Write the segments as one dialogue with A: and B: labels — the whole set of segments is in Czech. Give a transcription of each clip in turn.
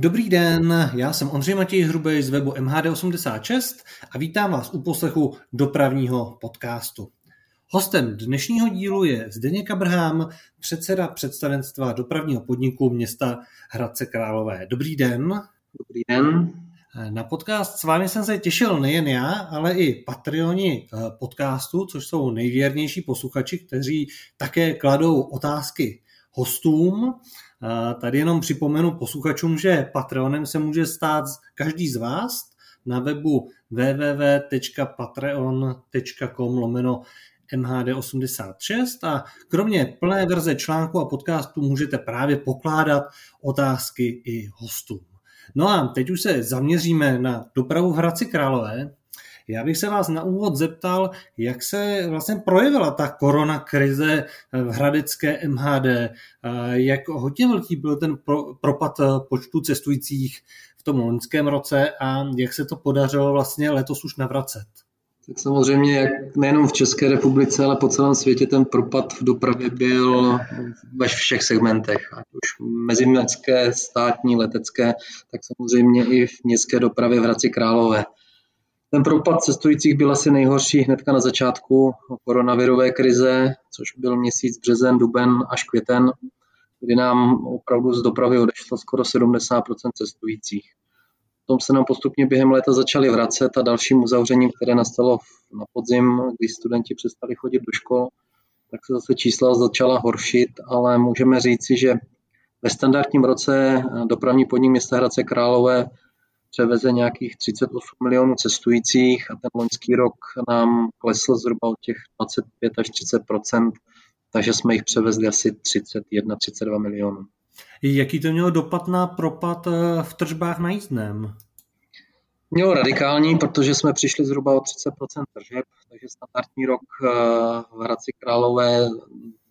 A: Dobrý den, já jsem Ondřej Matěj Hrubej z webu MHD86 a vítám vás u poslechu dopravního podcastu. Hostem dnešního dílu je Zdeněk Abraham, předseda představenstva dopravního podniku města Hradce Králové. Dobrý den.
B: Dobrý den.
A: Na podcast s vámi jsem se těšil nejen já, ale i patroni eh, podcastu, což jsou nejvěrnější posluchači, kteří také kladou otázky hostům. Tady jenom připomenu posluchačům, že Patreonem se může stát každý z vás na webu www.patreon.com lomeno MHD86 a kromě plné verze článku a podcastu můžete právě pokládat otázky i hostům. No a teď už se zaměříme na dopravu v Hradci Králové. Já bych se vás na úvod zeptal, jak se vlastně projevila ta korona krize v hradecké MHD, jak hodně velký byl ten propad počtu cestujících v tom loňském roce a jak se to podařilo vlastně letos už navracet.
B: Tak samozřejmě, jak nejenom v České republice, ale po celém světě ten propad v dopravě byl ve všech segmentech, ať už meziměstské, státní, letecké, tak samozřejmě i v městské dopravě v Hradci Králové. Ten propad cestujících byl asi nejhorší hnedka na začátku koronavirové krize, což byl měsíc březen, duben až květen, kdy nám opravdu z dopravy odešlo skoro 70 cestujících. Potom se nám postupně během léta začaly vracet a dalším uzavřením, které nastalo na podzim, kdy studenti přestali chodit do škol, tak se zase čísla začala horšit, ale můžeme říci, že ve standardním roce dopravní podnik města Hradce Králové převeze nějakých 38 milionů cestujících a ten loňský rok nám klesl zhruba o těch 25 až 30% takže jsme jich převezli asi 31-32 milionů.
A: Jaký to mělo dopad na propad eh, v tržbách na jízdném?
B: Mělo radikální, protože jsme přišli zhruba o 30% tržeb, takže standardní rok eh, v Hradci Králové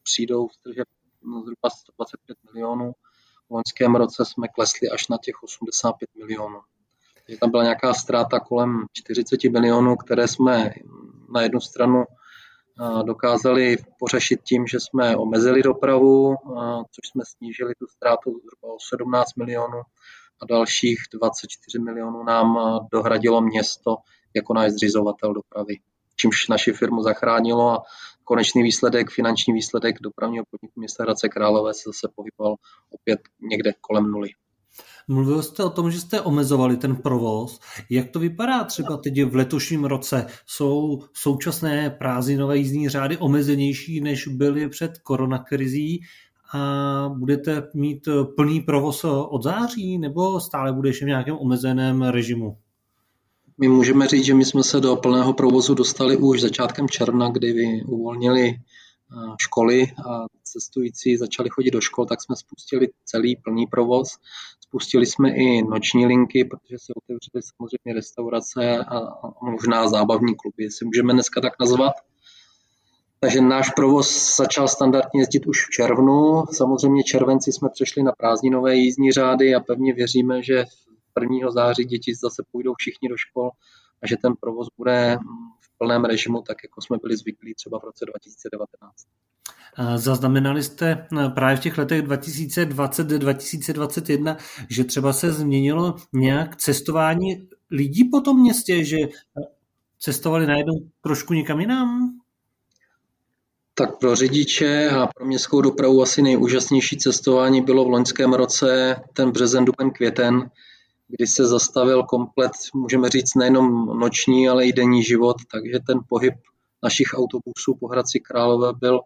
B: přijdou v tržeb no, zhruba 125 milionů. V loňském roce jsme klesli až na těch 85 milionů že tam byla nějaká ztráta kolem 40 milionů, které jsme na jednu stranu dokázali pořešit tím, že jsme omezili dopravu, což jsme snížili tu ztrátu zhruba o 17 milionů a dalších 24 milionů nám dohradilo město jako náš zřizovatel dopravy, čímž naši firmu zachránilo a konečný výsledek, finanční výsledek dopravního podniku města Hradce Králové se zase pohyboval opět někde kolem nuly.
A: Mluvil jste o tom, že jste omezovali ten provoz. Jak to vypadá třeba teď v letošním roce? Jsou současné prázdninové jízdní řády omezenější, než byly před koronakrizí? A budete mít plný provoz od září, nebo stále bude ještě v nějakém omezeném režimu?
B: My můžeme říct, že my jsme se do plného provozu dostali už začátkem června, kdy uvolnili školy a cestující začali chodit do škol, tak jsme spustili celý plný provoz. Spustili jsme i noční linky, protože se otevřely samozřejmě restaurace a, možná zábavní kluby, jestli můžeme dneska tak nazvat. Takže náš provoz začal standardně jezdit už v červnu. Samozřejmě červenci jsme přešli na prázdninové jízdní řády a pevně věříme, že 1. září děti zase půjdou všichni do škol a že ten provoz bude v plném režimu, tak jako jsme byli zvyklí třeba v roce 2019.
A: Zaznamenali jste eh, právě v těch letech 2020-2021, že třeba se změnilo nějak cestování lidí po tom městě, že eh, cestovali najednou trošku někam jinam?
B: Tak pro řidiče a pro městskou dopravu asi nejúžasnější cestování bylo v loňském roce ten březen, duben, květen, kdy se zastavil komplet, můžeme říct, nejenom noční, ale i denní život, takže ten pohyb našich autobusů po Hradci Králové byl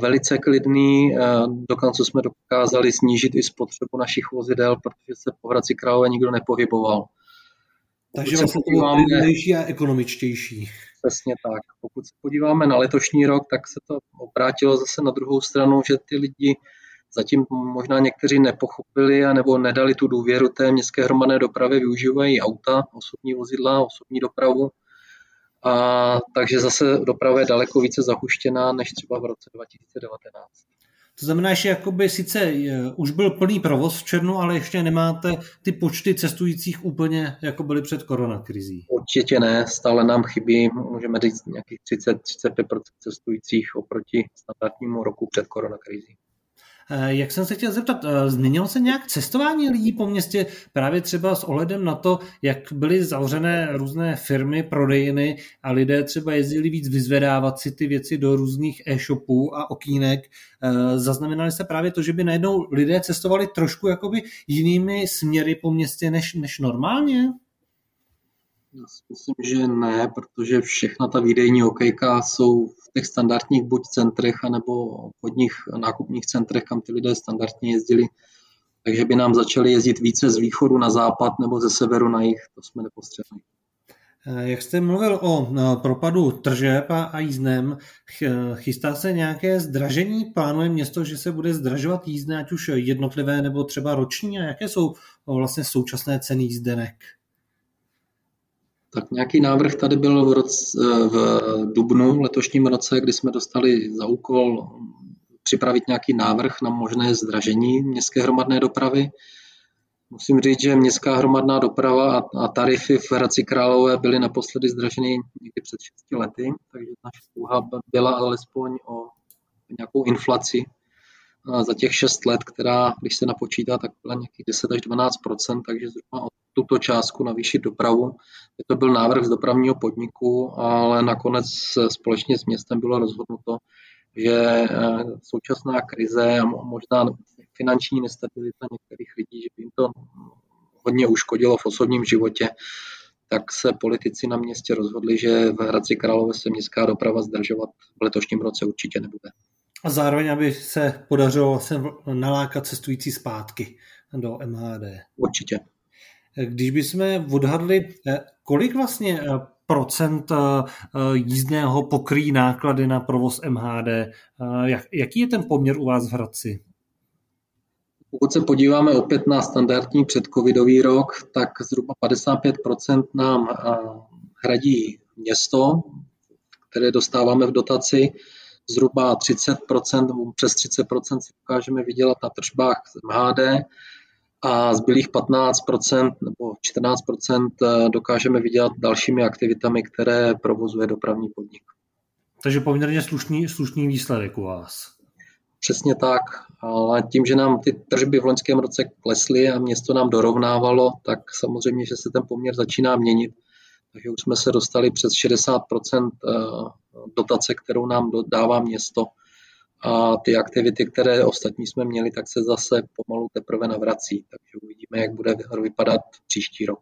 B: velice klidný, dokonce jsme dokázali snížit i spotřebu našich vozidel, protože se po Hradci Králové nikdo nepohyboval.
A: Takže vlastně to bylo klidnější a ekonomičtější.
B: Přesně tak. Pokud se podíváme na letošní rok, tak se to obrátilo zase na druhou stranu, že ty lidi zatím možná někteří nepochopili a nebo nedali tu důvěru té městské hromadné dopravy, využívají auta, osobní vozidla, osobní dopravu a takže zase doprava je daleko více zahuštěná než třeba v roce 2019.
A: To znamená, že jakoby sice je, už byl plný provoz v černu, ale ještě nemáte ty počty cestujících úplně, jako byly před koronakrizí.
B: Určitě ne, stále nám chybí, můžeme říct, nějakých 30-35% cestujících oproti standardnímu roku před koronakrizí.
A: Eh, jak jsem se chtěl zeptat, eh, změnilo se nějak cestování lidí po městě právě třeba s ohledem na to, jak byly zavřené různé firmy, prodejny a lidé třeba jezdili víc vyzvedávat si ty věci do různých e-shopů a okýnek. Eh, zaznamenali se právě to, že by najednou lidé cestovali trošku jakoby jinými směry po městě než, než normálně?
B: Já si myslím, že ne, protože všechna ta výdejní okejka jsou v těch standardních buď centrech, anebo obchodních nákupních centrech, kam ty lidé standardně jezdili. Takže by nám začali jezdit více z východu na západ nebo ze severu na jih, to jsme nepostřehli.
A: Eh, jak jste mluvil o eh, propadu tržeb a jízdném, chystá se nějaké zdražení? Plánuje město, že se bude zdražovat jízdné, ať už jednotlivé nebo třeba roční? A jaké jsou vlastně současné ceny jízdenek?
B: Tak nějaký návrh tady byl v, roce, v dubnu letošním roce, kdy jsme dostali za úkol připravit nějaký návrh na možné zdražení městské hromadné dopravy. Musím říct, že městská hromadná doprava a, a tarify v Hradci Králové byly naposledy zdraženy někdy před 6 lety, takže naše úha byla alespoň o nějakou inflaci za těch 6 let, která, když se napočítá, tak byla nějakých 10 až 12% takže zhruba o tuto částku navýšit dopravu. To byl návrh z dopravního podniku, ale nakonec společně s městem bylo rozhodnuto, že eh, současná krize a možná finanční nestabilita některých lidí, že by jim to hodně uškodilo v osobním životě, tak se politici na městě rozhodli, že v Hradci Králové se městská doprava zdržovat v letošním roce určitě nebude.
A: A zároveň, aby se podařilo se nalákat cestující zpátky do MHD.
B: Určitě.
A: Když bychom odhadli, eh, kolik vlastně eh, procent eh, jízdného pokryjí náklady na provoz MHD, jaký je ten poměr u vás v Hradci?
B: Pokud se podíváme opět na standardní předcovidový rok, tak zhruba 55% nám hradí město, které dostáváme v dotaci, zhruba 30%, přes 30% si dokážeme vydělat na tržbách MHD a zbylých 15% nebo 14% eh, dokážeme vydělat dalšími aktivitami, které provozuje dopravní podnik.
A: Takže poměrně slušný, slušný výsledek u vás.
B: Přesně tak, ale tím, že nám ty tržby v loňském roce klesly a město nám dorovnávalo, tak samozřejmě, že se ten poměr začíná měnit. Takže už jsme se dostali přes 60% eh, dotace, kterou nám dává město a ty aktivity, které ostatní jsme měli, tak se zase pomalu teprve navrací. Takže uvidíme, jak bude vypadat příští rok.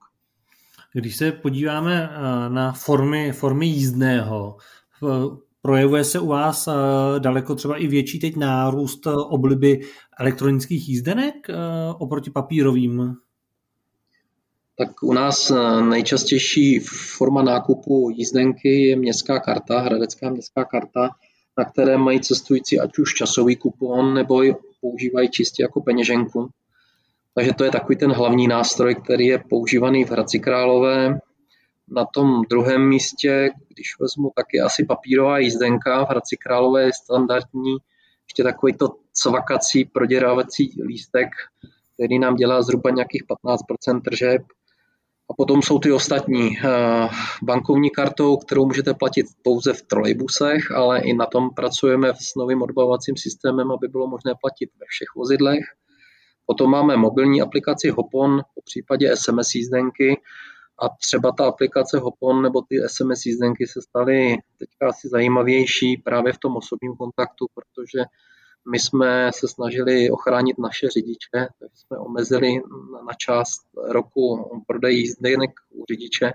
A: Když se podíváme eh, na formy, formy jízdného, projevuje se u vás eh, daleko třeba i větší teď nárůst obliby elektronických jízdenek eh, oproti papírovým?
B: Tak u nás nejčastější forma nákupu jízdenky je městská karta, hradecká městská karta, na které mají cestující ať už časový kupon, nebo ji používají čistě jako peněženku. Takže to je takový ten hlavní nástroj, který je používaný v Hradci Králové. Na tom druhém místě, když vezmu taky asi papírová jízdenka, v Hradci Králové je standardní ještě takový to cvakací proděrávací lístek, který nám dělá zhruba nějakých 15% tržeb a potom jsou ty ostatní. Eh, bankovní kartou, kterou můžete platit pouze v trolejbusech, ale i na tom pracujeme s novým odbavovacím systémem, aby bylo možné platit ve všech vozidlech. Potom máme mobilní aplikaci Hopon, po případě SMS jízdenky, a třeba ta aplikace Hopon nebo ty SMS jízdenky se staly teďka asi zajímavější právě v tom osobním kontaktu, protože my jsme se snažili ochránit naše řidiče, tak jsme omezili na část roku prodej jízdenek u řidiče,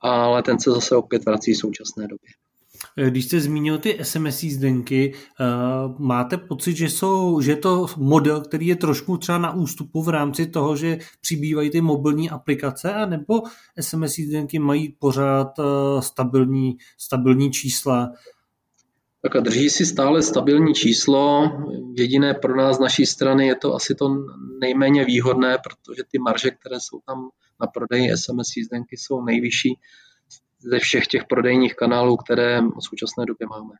B: ale ten se zase opět vrací v současné době.
A: Když jste zmínil ty SMS jízdenky, eh, máte pocit, že, jsou, že je to model, který je trošku třeba na ústupu v rámci toho, že přibývají ty mobilní aplikace, anebo SMS jízdenky mají pořád eh, stabilní, stabilní čísla,
B: tak a drží si stále stabilní číslo. Jediné pro nás z naší strany je to asi to nejméně výhodné, protože ty marže, které jsou tam na prodeji SMS jízdenky, jsou nejvyšší ze všech těch prodejních kanálů, které v současné době máme.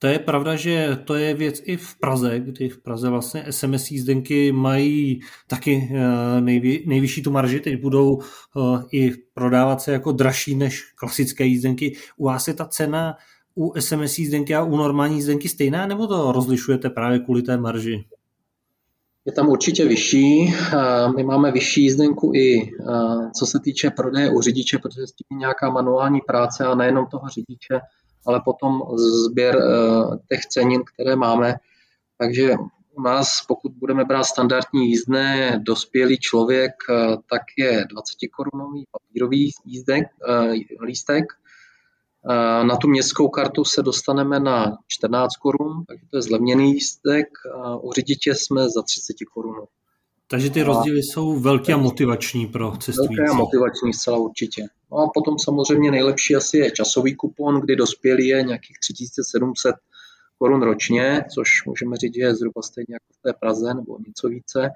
A: To je pravda, že to je věc i v Praze, kdy v Praze vlastně SMS jízdenky mají taky eh, nejvě, nejvyšší tu marži, teď budou eh, i prodávat se jako dražší než klasické jízdenky. U vás je ta cena u SMS jízdenky a u normální jízdenky stejná, nebo to rozlišujete právě kvůli té marži?
B: Je tam určitě vyšší. My máme vyšší jízdenku i co se týče prodeje u řidiče, protože s tím nějaká manuální práce a nejenom toho řidiče, ale potom sběr těch cenin, které máme. Takže u nás, pokud budeme brát standardní jízdné, dospělý člověk, tak je 20 korunový papírový jízdek, lístek, na tu městskou kartu se dostaneme na 14 korun, takže to je zlevněný lístek. U řidiče jsme za 30 korun.
A: Takže ty rozdíly jsou velké a motivační pro cestující.
B: Velké a motivační zcela určitě. No a potom samozřejmě nejlepší asi je časový kupon, kdy dospělý je nějakých 3700 korun ročně, což můžeme říct, že je zhruba stejně jako v té Praze nebo něco více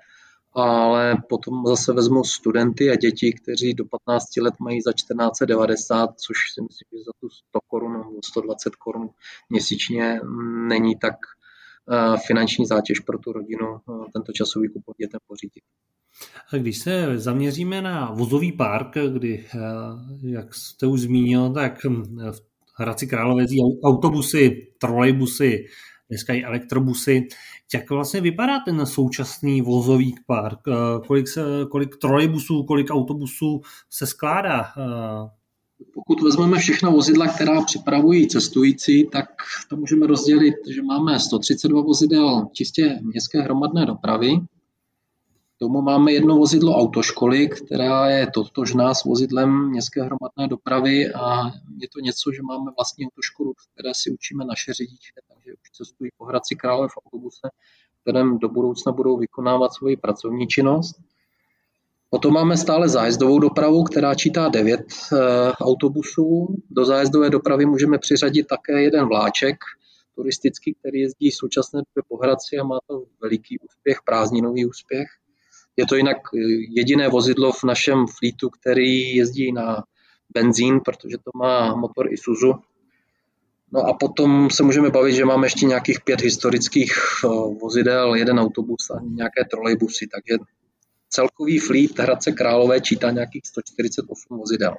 B: ale potom zase vezmu studenty a děti, kteří do 15 let mají za 1490, což si myslím, že za tu 100 korun nebo 120 korun měsíčně není tak eh, finanční zátěž pro tu rodinu eh, tento časový kupon dětem pořídit.
A: Když se zaměříme na vozový park, kdy, eh, jak jste už zmínil, tak hm, v Hradci Králové autobusy, trolejbusy, dneska i elektrobusy. Jak vlastně vypadá ten současný vozový park? Eh, kolik, se, kolik trolejbusů, kolik autobusů se skládá? Eh,
B: Pokud vezmeme všechna vozidla, která připravují cestující, tak to můžeme rozdělit, že máme 132 vozidel čistě městské hromadné dopravy, tomu máme jedno vozidlo autoškoly, která je totožná s vozidlem městské hromadné dopravy a je to něco, že máme vlastní autoškolu, které si učíme naše řidiče, cestují po Hradci Králové v autobuse, kterém do budoucna budou vykonávat svoji pracovní činnost. Potom máme stále zájezdovou dopravu, která čítá 9 e, eh, autobusů. Do zájezdové dopravy můžeme přiřadit také jeden vláček turistický, který jezdí v současné době po Hradci a má to veliký úspěch, prázdninový úspěch. Je to jinak eh, jediné vozidlo v našem flítu, který jezdí na benzín, protože to má motor Isuzu. No a potom se můžeme bavit, že máme ještě nějakých pět historických vozidel, jeden autobus a nějaké trolejbusy, takže celkový flít Hradce Králové čítá nějakých 148 vozidel.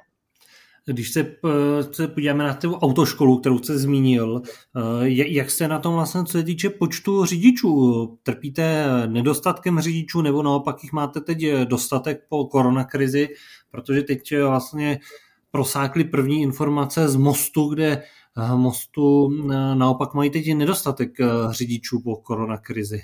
A: Když se, se podíváme na tu autoškolu, kterou jste zmínil, eh, jak se na tom vlastně, co se týče počtu řidičů? Trpíte nedostatkem řidičů nebo naopak jich máte teď dostatek po koronakrizi? Protože teď vlastně prosákly první informace z mostu, kde mostu naopak mají teď nedostatek řidičů po koronakrizi.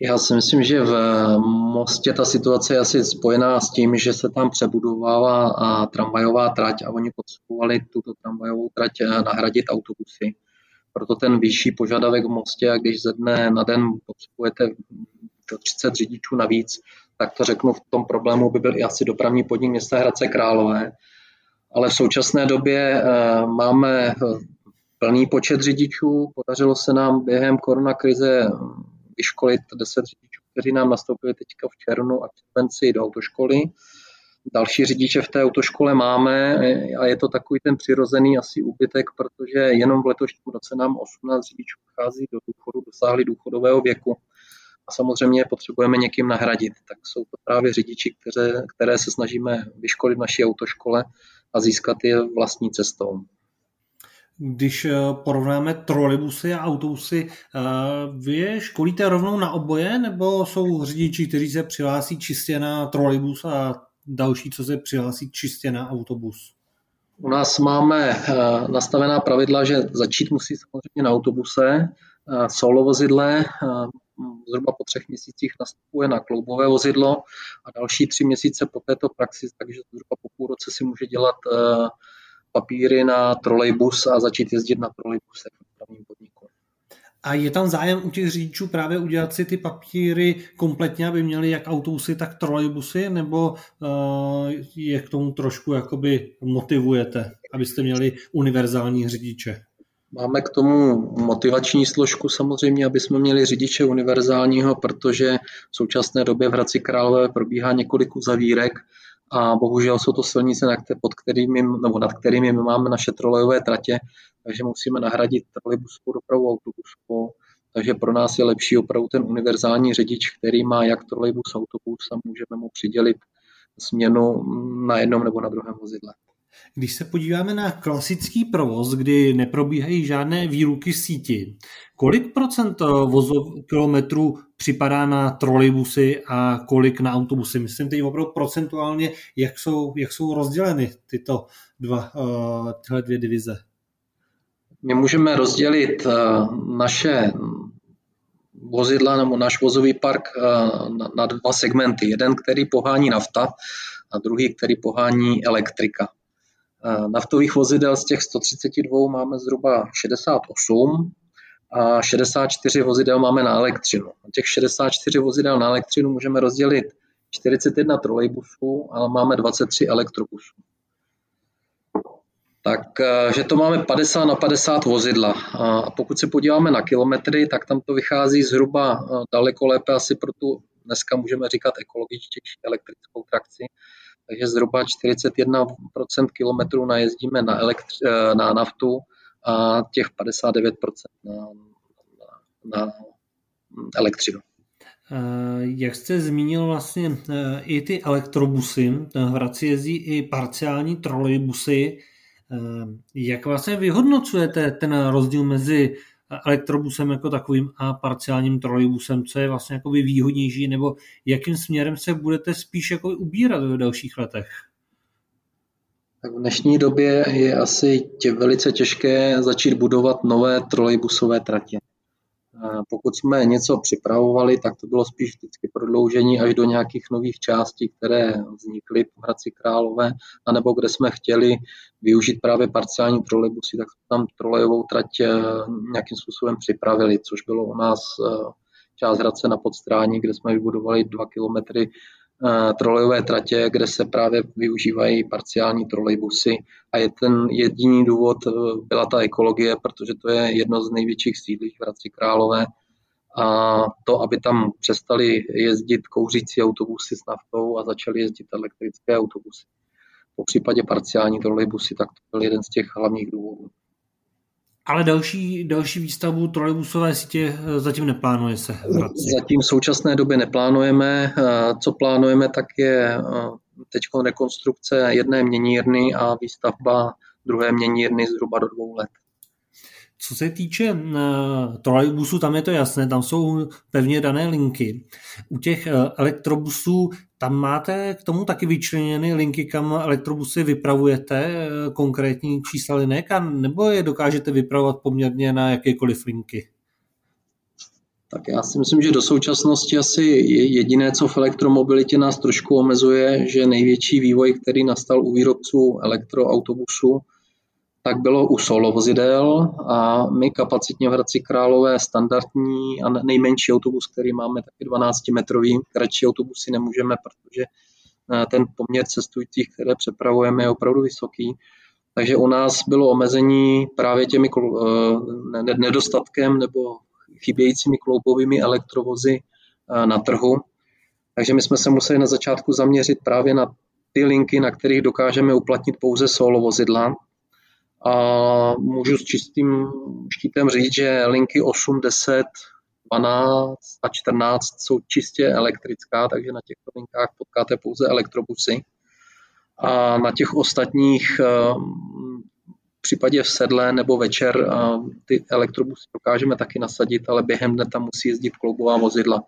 B: Já si myslím, že v Mostě ta situace je asi spojená s tím, že se tam přebudovává tramvajová trať a oni potřebovali tuto tramvajovou trať eh, nahradit autobusy. Proto ten vyšší požadavek v Mostě a když ze dne na den potřebujete do 30 řidičů navíc, tak to řeknu, v tom problému by byl i asi dopravní podnik města Hradce Králové. Ale v současné době eh, máme eh, plný počet řidičů. Podařilo se nám během koronakrize vyškolit 10 řidičů, kteří nám nastoupili teďka v červnu a červenci do autoškoly. Další řidiče v té autoškole máme a je to takový ten přirozený asi úbytek, protože jenom v letošním roce nám 18 řidičů chází do důchodu, dosáhli důchodového věku a samozřejmě potřebujeme někým nahradit. Tak jsou to právě řidiči, které, které se snažíme vyškolit v naší autoškole a získat je vlastní cestou.
A: Když eh, porovnáme trolejbusy a autobusy, eh, vy je školíte rovnou na oboje, nebo jsou řidiči, kteří se přihlásí čistě na trolejbus a další, co se přihlásí čistě na autobus?
B: U nás máme eh, nastavená pravidla, že začít musí samozřejmě na autobuse, solo vozidle, zhruba po třech měsících nastupuje na kloubové vozidlo a další tři měsíce po této praxi, takže zhruba po půl roce si může dělat papíry na trolejbus a začít jezdit na trolejbuse v dopravním podniku.
A: A je tam zájem u těch řidičů právě udělat si ty papíry kompletně, aby měli jak autobusy, tak trolejbusy, nebo uh, je k tomu trošku jakoby motivujete, abyste měli univerzální řidiče?
B: Máme k tomu motivační složku samozřejmě, aby jsme měli řidiče univerzálního, protože v současné době v Hradci Králové probíhá několik uzavírek a bohužel jsou to silnice, pod kterými, nebo nad kterými my máme naše trolejové tratě, takže musíme nahradit trolejbusovou dopravu autobusovou. Takže pro nás je lepší opravdu ten univerzální řidič, který má jak trolejbus, autobus a můžeme mu přidělit směnu na jednom nebo na druhém vozidle.
A: Když se podíváme na klasický provoz, kdy neprobíhají žádné výruky síti, kolik procent vozov kilometrů připadá na trolejbusy a kolik na autobusy? Myslím teď opravdu procentuálně, jak jsou, jak jsou rozděleny tyto dva, uh, tyhle dvě divize.
B: My můžeme rozdělit uh, naše vozidla nebo náš vozový park na, na dva segmenty. Jeden, který pohání nafta a druhý, který pohání elektrika. Naftových vozidel z těch 132 máme zhruba 68 a 64 vozidel máme na elektřinu. Na těch 64 vozidel na elektřinu můžeme rozdělit 41 trolejbusů, ale máme 23 elektrobusů. Takže to máme 50 na 50 vozidla. A pokud se podíváme na kilometry, tak tam to vychází zhruba daleko lépe asi pro tu, dneska můžeme říkat ekologičtější elektrickou trakci, takže zhruba 41% kilometrů najezdíme na, elektř, eh, na naftu a těch 59% na, na, na elektřinu.
A: Eh, jak jste zmínil vlastně eh, i ty elektrobusy, v Hradci jezdí i parciální trolejbusy. Jak vlastně vyhodnocujete ten rozdíl mezi elektrobusem jako takovým a parciálním trolejbusem, co je vlastně jako výhodnější, nebo jakým směrem se budete spíš jako ubírat v dalších letech?
B: Tak v dnešní době je asi tě velice těžké začít budovat nové trolejbusové tratě. Pokud jsme něco připravovali, tak to bylo spíš vždycky prodloužení až do nějakých nových částí, které vznikly v Hradci Králové, anebo kde jsme chtěli využít právě parciální trolejbusy, tak tam trolejovou trať eh, nějakým způsobem připravili, což bylo u nás eh, část Hradce na Podstrání, kde jsme vybudovali dva kilometry trolejové tratě, kde se právě využívají parciální trolejbusy a je ten jediný důvod eh, byla ta ekologie, protože to je jedno z největších sídlích v Hradci Králové a to, aby tam přestali jezdit kouřící autobusy s naftou a začaly jezdit elektrické autobusy. Po případě parciální trolejbusy, tak to byl jeden z těch hlavních důvodů.
A: Ale další, další výstavbu trolejbusové sítě eh, zatím neplánuje se
B: Zatím v současné době neplánujeme. Eh, co plánujeme, tak je eh, teď rekonstrukce jedné měnírny a výstavba druhé měnírny zhruba do dvou let.
A: Co se týče uh, trolejbusů, tam je to jasné, tam jsou pevně dané linky. U těch uh, elektrobusů tam máte k tomu taky vyčleněny linky, kam elektrobusy vypravujete, uh, konkrétní čísla linek, a nebo je dokážete vypravovat poměrně na jakékoliv linky?
B: Tak já si myslím, že do současnosti asi jediné, co v elektromobilitě nás trošku omezuje, že největší vývoj, který nastal u výrobců elektroautobusů, tak bylo u solo vozidel a my kapacitně v Hradci Králové standardní a nejmenší autobus, který máme, taky 12-metrový. Kratší autobusy nemůžeme, protože eh, ten poměr cestujících, které přepravujeme, je opravdu vysoký. Takže u nás bylo omezení právě těmi eh, nedostatkem nebo chybějícími kloubovými elektrovozy eh, na trhu. Takže my jsme se museli na začátku zaměřit právě na ty linky, na kterých dokážeme uplatnit pouze solo vozidla, a můžu s čistým štítem říct, že linky 8, 10, 12 a 14 jsou čistě elektrická, takže na těchto linkách potkáte pouze elektrobusy. A na těch ostatních eh, v případě v sedle nebo večer eh, ty elektrobusy dokážeme taky nasadit, ale během dne tam musí jezdit kloubová vozidla.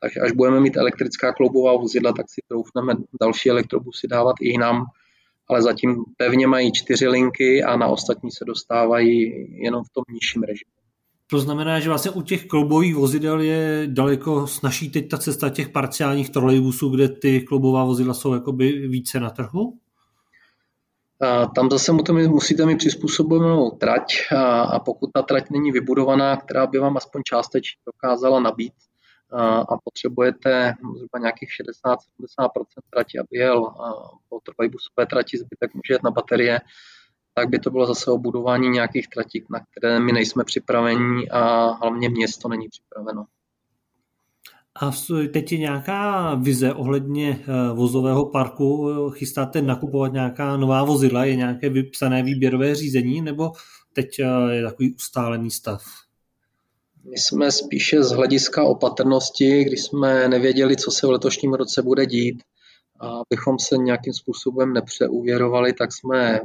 B: Takže až budeme mít elektrická kloubová vozidla, tak si troufneme další elektrobusy dávat i jinam ale zatím pevně mají čtyři linky a na ostatní se dostávají jenom v tom nižším režimu.
A: To znamená, že vlastně u těch kloubových vozidel je daleko snaží teď ta cesta těch parciálních trolejbusů, kde ty kloubová vozidla jsou jakoby více na trhu?
B: A tam zase musíte mít přizpůsobenou trať a, a pokud ta trať není vybudovaná, která by vám aspoň částečně dokázala nabít a potřebujete zhruba nějakých 60-70% trati, aby jel po trolejbusové trati, zbytek může jet na baterie, tak by to bylo zase o budování nějakých tratí, na které my nejsme připraveni a hlavně město není připraveno.
A: A teď je nějaká vize ohledně eh, vozového parku? Chystáte nakupovat nějaká nová vozidla? Je nějaké vypsané výběrové řízení? Nebo teď eh, je takový ustálený stav?
B: My jsme spíše z hlediska opatrnosti, když jsme nevěděli, co se v letošním roce bude dít, A abychom se nějakým způsobem nepřeuvěrovali, tak jsme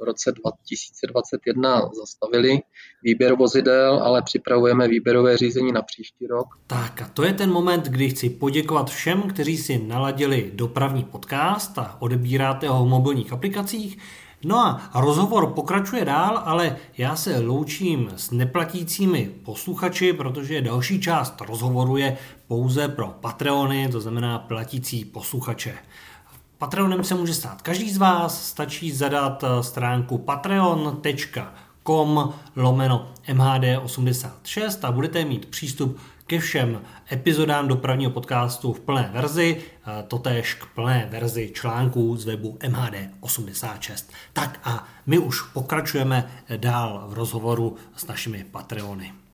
B: v roce 2021 zastavili výběr vozidel, ale připravujeme výběrové řízení na příští rok.
A: Tak a to je ten moment, kdy chci poděkovat všem, kteří si naladili dopravní podcast a odebíráte ho v mobilních aplikacích. No a rozhovor pokračuje dál, ale já se loučím s neplatícími posluchači, protože další část rozhovoru je pouze pro Patreony, to znamená platící posluchače. Patreonem se může stát každý z vás, stačí zadat eh, stránku patreon.com lomeno MHD86 a budete mít přístup ke všem epizodám dopravního podcastu v plné verzi, totéž k plné verzi článků z webu MHD86. Tak a my už pokračujeme dál v rozhovoru s našimi Patreony.